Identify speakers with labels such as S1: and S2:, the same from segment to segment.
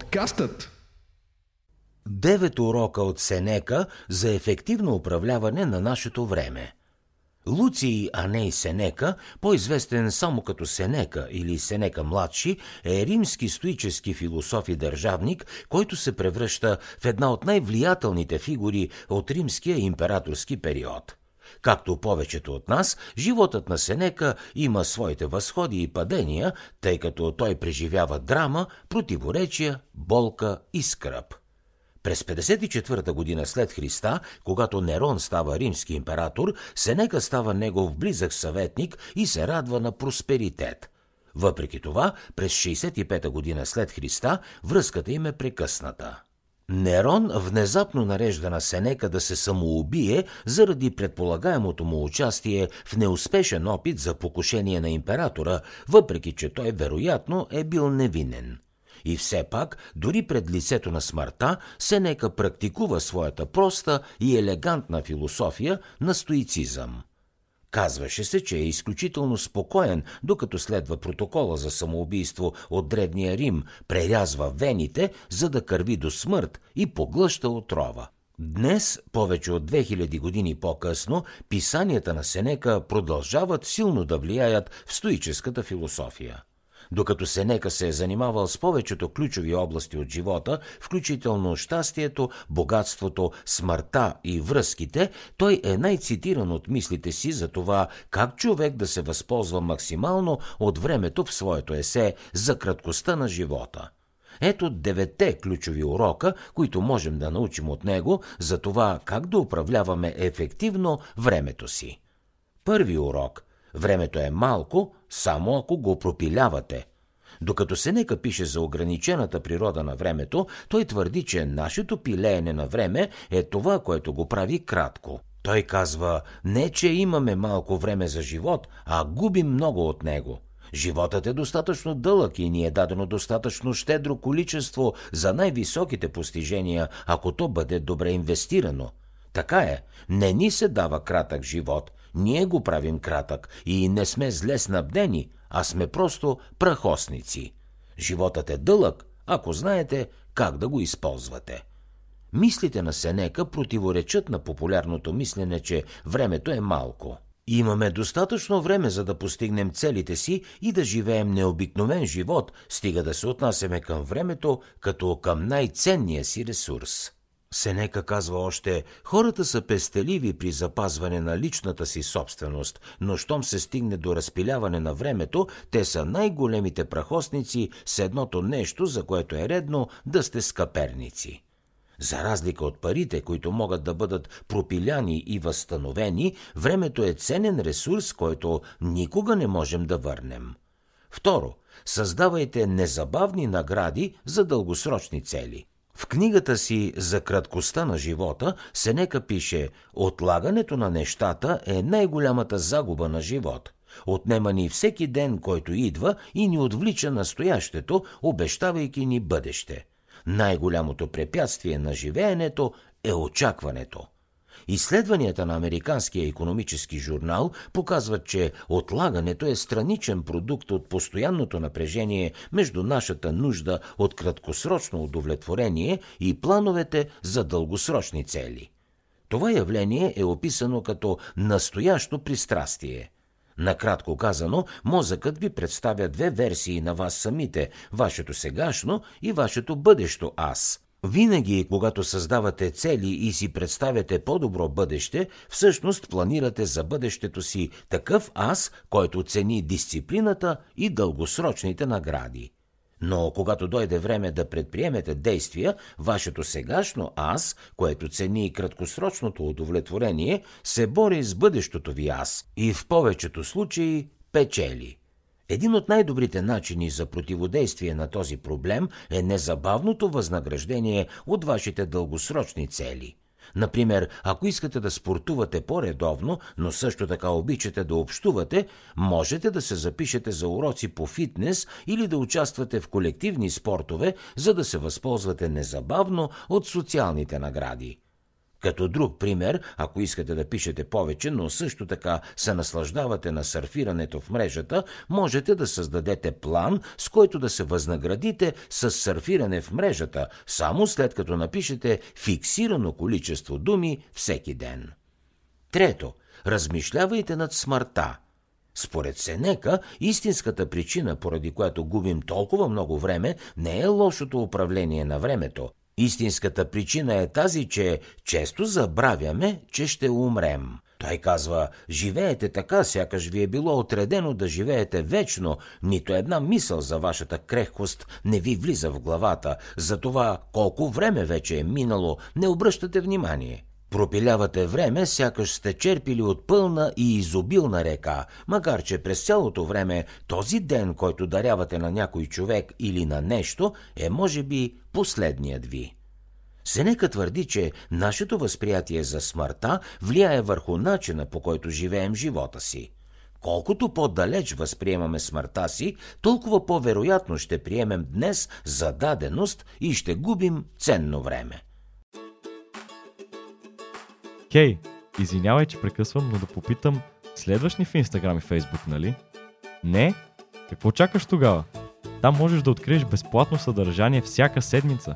S1: Подкастът
S2: Девет урока от Сенека за ефективно управляване на нашето време. Луций Аней Сенека, по-известен само като Сенека или Сенека младши, е римски стоически философ и държавник, който се превръща в една от най-влиятелните фигури от римския императорски период – Както повечето от нас, животът на Сенека има своите възходи и падения, тъй като той преживява драма, противоречия, болка и скръп. През 54-та година след Христа, когато Нерон става римски император, Сенека става негов близък съветник и се радва на просперитет. Въпреки това, през 65-та година след Христа връзката им е прекъсната. Нерон внезапно нарежда на Сенека да се самоубие заради предполагаемото му участие в неуспешен опит за покушение на императора, въпреки че той вероятно е бил невинен. И все пак, дори пред лицето на смъртта, Сенека практикува своята проста и елегантна философия на стоицизъм – Казваше се, че е изключително спокоен, докато следва протокола за самоубийство от древния Рим, прерязва вените, за да кърви до смърт и поглъща отрова. Днес, повече от 2000 години по-късно, писанията на Сенека продължават силно да влияят в стоическата философия. Докато Сенека се е занимавал с повечето ключови области от живота, включително щастието, богатството, смъртта и връзките, той е най-цитиран от мислите си за това как човек да се възползва максимално от времето в своето есе за краткостта на живота. Ето девете ключови урока, които можем да научим от него за това как да управляваме ефективно времето си. Първи урок – Времето е малко, само ако го пропилявате. Докато Сенека пише за ограничената природа на времето, той твърди, че нашето пилеене на време е това, което го прави кратко. Той казва, не че имаме малко време за живот, а губим много от него. Животът е достатъчно дълъг и ни е дадено достатъчно щедро количество за най-високите постижения, ако то бъде добре инвестирано. Така е, не ни се дава кратък живот – ние го правим кратък и не сме зле снабдени, а сме просто прахосници. Животът е дълъг, ако знаете как да го използвате. Мислите на Сенека противоречат на популярното мислене, че времето е малко. Имаме достатъчно време, за да постигнем целите си и да живеем необикновен живот, стига да се отнасяме към времето като към най-ценния си ресурс. Сенека казва още, хората са пестеливи при запазване на личната си собственост, но щом се стигне до разпиляване на времето, те са най-големите прахосници с едното нещо, за което е редно да сте скъперници. За разлика от парите, които могат да бъдат пропиляни и възстановени, времето е ценен ресурс, който никога не можем да върнем. Второ, създавайте незабавни награди за дългосрочни цели – в книгата си за краткостта на живота Сенека пише «Отлагането на нещата е най-голямата загуба на живот. Отнема ни всеки ден, който идва и ни отвлича настоящето, обещавайки ни бъдеще. Най-голямото препятствие на живеенето е очакването. Изследванията на Американския економически журнал показват, че отлагането е страничен продукт от постоянното напрежение между нашата нужда от краткосрочно удовлетворение и плановете за дългосрочни цели. Това явление е описано като настоящо пристрастие – Накратко казано, мозъкът ви представя две версии на вас самите – вашето сегашно и вашето бъдещо аз. Винаги, когато създавате цели и си представяте по-добро бъдеще, всъщност планирате за бъдещето си такъв аз, който цени дисциплината и дългосрочните награди. Но когато дойде време да предприемете действия, вашето сегашно аз, което цени краткосрочното удовлетворение, се бори с бъдещото ви аз и в повечето случаи печели – един от най-добрите начини за противодействие на този проблем е незабавното възнаграждение от вашите дългосрочни цели. Например, ако искате да спортувате по-редовно, но също така обичате да общувате, можете да се запишете за уроци по фитнес или да участвате в колективни спортове, за да се възползвате незабавно от социалните награди. Като друг пример, ако искате да пишете повече, но също така се наслаждавате на сърфирането в мрежата, можете да създадете план, с който да се възнаградите с сърфиране в мрежата, само след като напишете фиксирано количество думи всеки ден. Трето, размишлявайте над смъртта. Според Сенека, истинската причина, поради която губим толкова много време, не е лошото управление на времето. Истинската причина е тази, че често забравяме, че ще умрем. Той казва, живеете така, сякаш ви е било отредено да живеете вечно, нито една мисъл за вашата крехкост не ви влиза в главата, за това колко време вече е минало, не обръщате внимание. Пропилявате време, сякаш сте черпили от пълна и изобилна река, макар че през цялото време този ден, който дарявате на някой човек или на нещо, е може би последният ви. Сенека твърди, че нашето възприятие за смъртта влияе върху начина по който живеем живота си. Колкото по-далеч възприемаме смъртта си, толкова по-вероятно ще приемем днес за даденост и ще губим ценно време.
S1: Хей, извинявай, че прекъсвам, но да попитам, следваш ни в Инстаграм и Фейсбук, нали? Не? Какво чакаш тогава? Там можеш да откриеш безплатно съдържание всяка седмица.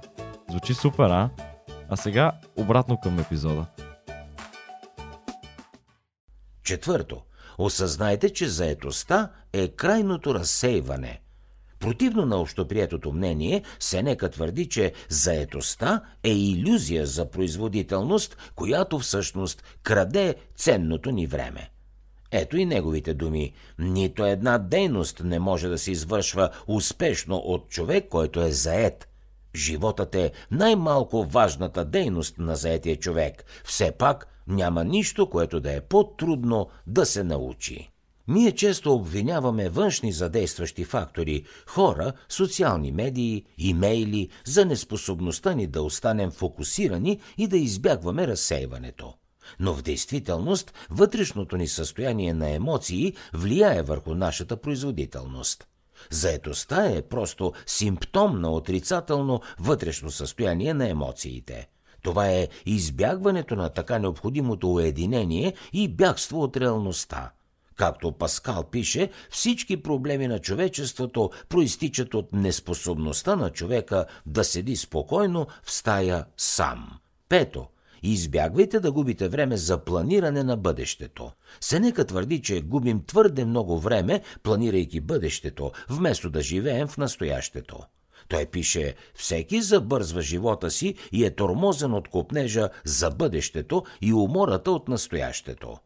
S1: Звучи супер, а? А сега обратно към епизода.
S2: Четвърто. Осъзнайте, че заетостта е крайното разсейване – Противно на общоприетото мнение, Сенека твърди, че заетостта е иллюзия за производителност, която всъщност краде ценното ни време. Ето и неговите думи. Нито една дейност не може да се извършва успешно от човек, който е заед. Животът е най-малко важната дейност на заетия човек. Все пак няма нищо, което да е по-трудно да се научи. Ние често обвиняваме външни задействащи фактори – хора, социални медии, имейли, за неспособността ни да останем фокусирани и да избягваме разсейването. Но в действителност вътрешното ни състояние на емоции влияе върху нашата производителност. Заетостта е просто симптом на отрицателно вътрешно състояние на емоциите. Това е избягването на така необходимото уединение и бягство от реалността – Както Паскал пише, всички проблеми на човечеството проистичат от неспособността на човека да седи спокойно в стая сам. Пето. Избягвайте да губите време за планиране на бъдещето. Сенека твърди, че губим твърде много време, планирайки бъдещето, вместо да живеем в настоящето. Той пише, всеки забързва живота си и е тормозен от купнежа за бъдещето и умората от настоящето.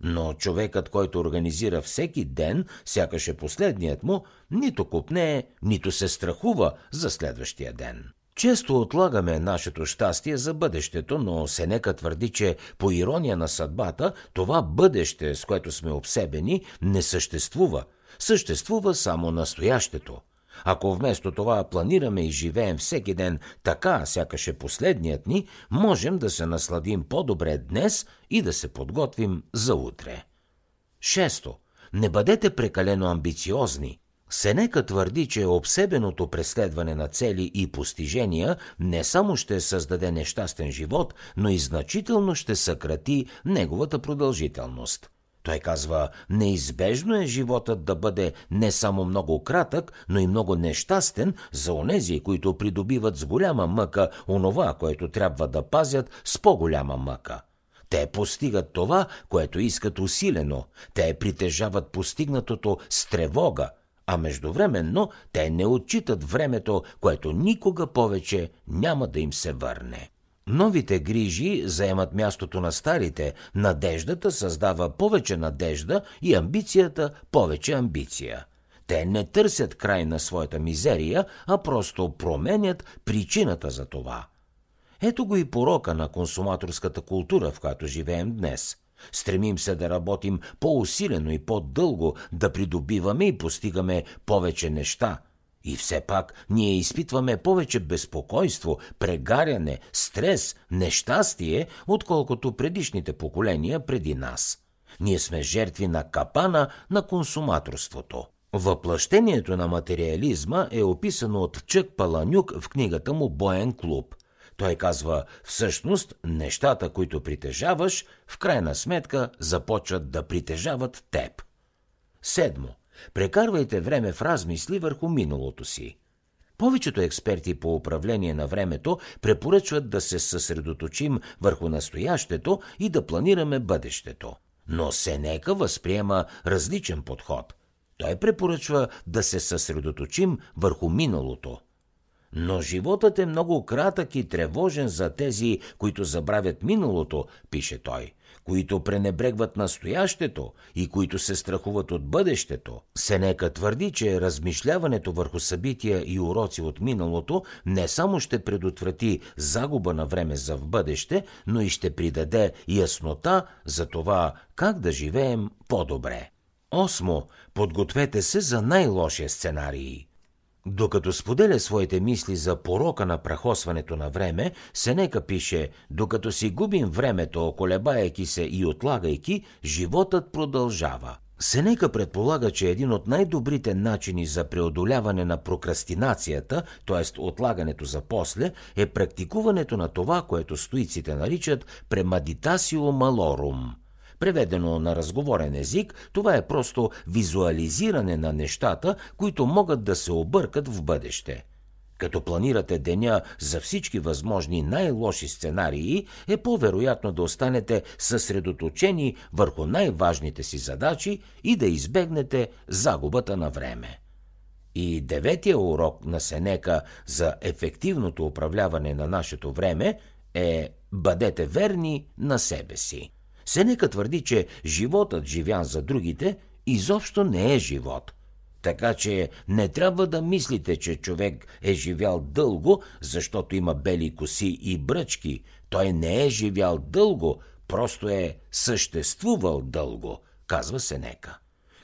S2: Но човекът, който организира всеки ден, сякаш е последният му, нито купне, нито се страхува за следващия ден. Често отлагаме нашето щастие за бъдещето, но Сенека твърди, че по ирония на съдбата, това бъдеще, с което сме обсебени, не съществува. Съществува само настоящето – ако вместо това планираме и живеем всеки ден така, сякаш е последният ни, можем да се насладим по-добре днес и да се подготвим за утре. Шесто. Не бъдете прекалено амбициозни. Сенека твърди, че обсебеното преследване на цели и постижения не само ще създаде нещастен живот, но и значително ще съкрати неговата продължителност – той казва, неизбежно е животът да бъде не само много кратък, но и много нещастен за онези, които придобиват с голяма мъка онова, което трябва да пазят с по-голяма мъка. Те постигат това, което искат усилено. Те притежават постигнатото с тревога, а междувременно те не отчитат времето, което никога повече няма да им се върне. Новите грижи заемат мястото на старите, надеждата създава повече надежда и амбицията повече амбиция. Те не търсят край на своята мизерия, а просто променят причината за това. Ето го и порока на консуматорската култура, в която живеем днес. Стремим се да работим по-усилено и по-дълго, да придобиваме и постигаме повече неща – и все пак ние изпитваме повече безпокойство, прегаряне, стрес, нещастие, отколкото предишните поколения преди нас. Ние сме жертви на капана на консуматорството. Въплъщението на материализма е описано от Чък Паланюк в книгата му Боен клуб. Той казва, всъщност, нещата, които притежаваш, в крайна сметка започват да притежават теб. Седмо. Прекарвайте време в размисли върху миналото си. Повечето експерти по управление на времето препоръчват да се съсредоточим върху настоящето и да планираме бъдещето. Но Сенека възприема различен подход. Той препоръчва да се съсредоточим върху миналото. Но животът е много кратък и тревожен за тези, които забравят миналото, пише той които пренебрегват настоящето и които се страхуват от бъдещето. Сенека твърди, че размишляването върху събития и уроци от миналото не само ще предотврати загуба на време за в бъдеще, но и ще придаде яснота за това как да живеем по-добре. Осмо. Подгответе се за най-лошия сценарий. Докато споделя своите мисли за порока на прахосването на време, Сенека пише, докато си губим времето, колебаейки се и отлагайки, животът продължава. Сенека предполага, че един от най-добрите начини за преодоляване на прокрастинацията, т.е. отлагането за после, е практикуването на това, което стоиците наричат премадитасио малорум – Преведено на разговорен език, това е просто визуализиране на нещата, които могат да се объркат в бъдеще. Като планирате деня за всички възможни най-лоши сценарии, е по-вероятно да останете съсредоточени върху най-важните си задачи и да избегнете загубата на време. И деветия урок на Сенека за ефективното управляване на нашето време е бъдете верни на себе си. Сенека твърди, че животът, живян за другите, изобщо не е живот. Така че не трябва да мислите, че човек е живял дълго, защото има бели коси и бръчки. Той не е живял дълго, просто е съществувал дълго, казва Сенека.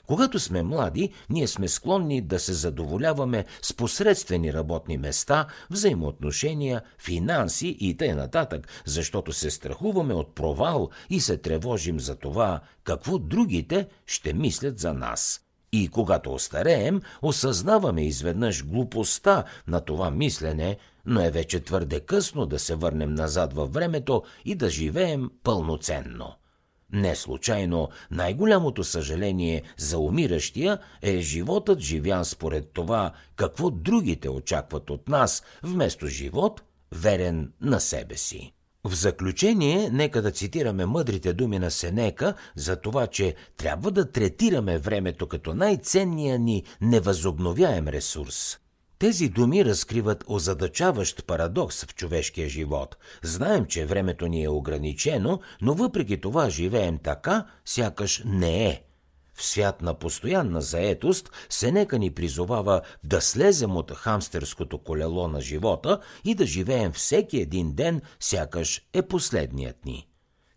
S2: Когато сме млади, ние сме склонни да се задоволяваме с посредствени работни места, взаимоотношения, финанси и т.н., защото се страхуваме от провал и се тревожим за това, какво другите ще мислят за нас. И когато остареем, осъзнаваме изведнъж глупостта на това мислене, но е вече твърде късно да се върнем назад във времето и да живеем пълноценно. Не случайно най-голямото съжаление за умиращия е животът живян според това какво другите очакват от нас, вместо живот, верен на себе си. В заключение, нека да цитираме мъдрите думи на Сенека за това, че трябва да третираме времето като най-ценния ни невъзобновяем ресурс. Тези думи разкриват озадачаващ парадокс в човешкия живот. Знаем, че времето ни е ограничено, но въпреки това живеем така, сякаш не е. В свят на постоянна заетост Сенека ни призовава да слезем от хамстерското колело на живота и да живеем всеки един ден, сякаш е последният ни.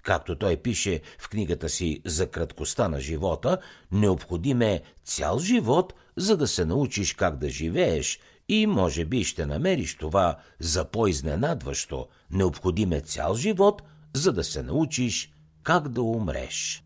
S2: Както той пише в книгата си за краткостта на живота, необходим е цял живот, за да се научиш как да живееш и може би ще намериш това за по-изненадващо. Необходим е цял живот, за да се научиш как да умреш.